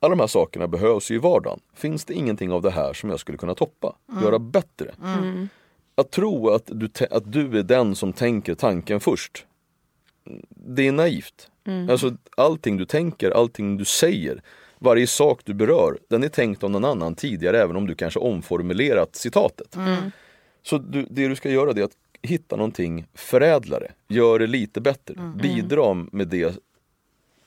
Alla de här sakerna behövs ju i vardagen. Finns det ingenting av det här som jag skulle kunna toppa? Göra bättre? Att tro att du, att du är den som tänker tanken först. Det är naivt. Alltså allting du tänker, allting du säger, varje sak du berör, den är tänkt av någon annan tidigare även om du kanske omformulerat citatet. Så du, det du ska göra det är att hitta någonting förädlare, gör det lite bättre, bidra med det,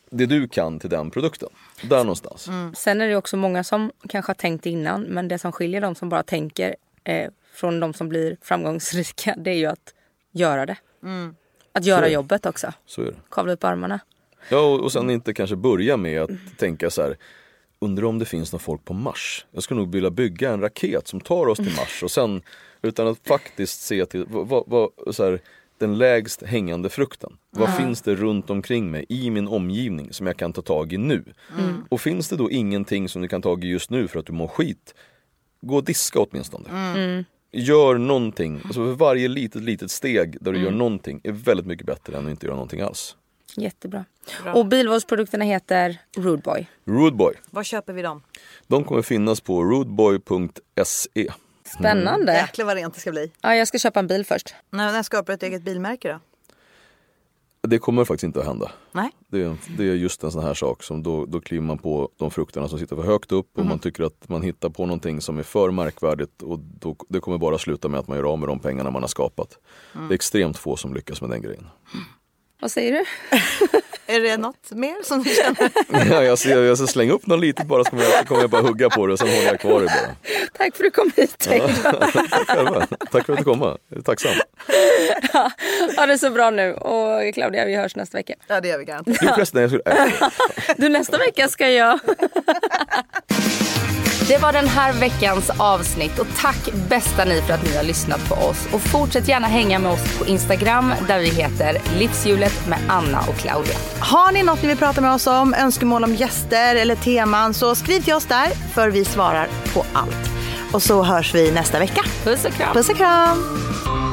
det du kan till den produkten. Där någonstans. Sen är det också många som kanske har tänkt innan men det som skiljer de som bara tänker eh, från de som blir framgångsrika det är ju att göra det. Att göra det. jobbet också. Så är det. Kavla upp armarna. Ja, och, och sen inte kanske börja med att tänka så här. Undrar om det finns någon folk på Mars? Jag skulle nog vilja bygga en raket som tar oss till Mars och sen utan att faktiskt se till vad, vad, så här, den lägst hängande frukten. Vad finns det runt omkring mig i min omgivning som jag kan ta tag i nu? Och finns det då ingenting som du kan ta tag i just nu för att du mår skit? Gå och diska åtminstone. Gör någonting. Alltså för varje litet, litet steg där du gör någonting är väldigt mycket bättre än att inte göra någonting alls. Jättebra. Och bilvårdsprodukterna heter Rudeboy. Rudeboy. Var köper vi dem? De kommer finnas på rudeboy.se. Spännande. Jäklar vad rent det ska bli. Ja, jag ska köpa en bil först. När, när skapar du ett eget bilmärke då? Det kommer faktiskt inte att hända. Nej? Det är, det är just en sån här sak som då, då kliver man på de frukterna som sitter för högt upp och man tycker att man hittar på någonting som är för märkvärdigt och då, det kommer bara sluta med att man gör av med de pengarna man har skapat. Det är extremt få som lyckas med den grejen. Vad säger du? [LAUGHS] Är det något mer som du känner? [LAUGHS] Ja, jag, ser, jag ska slänga upp något litet bara så kommer jag, så kommer jag bara hugga på det och sen håller jag kvar det bara. [LAUGHS] Tack för att du kom hit. Ja, tack. Tack för att du kom. Jag är tacksam. Ha det så bra nu. Och Claudia, vi hörs nästa vecka. Ja det gör vi garanterat. Du förresten, jag skulle... Du, nästa vecka ska jag... Det var den här veckans avsnitt och tack bästa ni för att ni har lyssnat på oss. Och fortsätt gärna hänga med oss på Instagram där vi heter Livshjulet med Anna och Claudia. Har ni något ni vill prata med oss om, önskemål om gäster eller teman så skriv till oss där för vi svarar på allt. Och så hörs vi nästa vecka. Puss och kram. Puss och kram!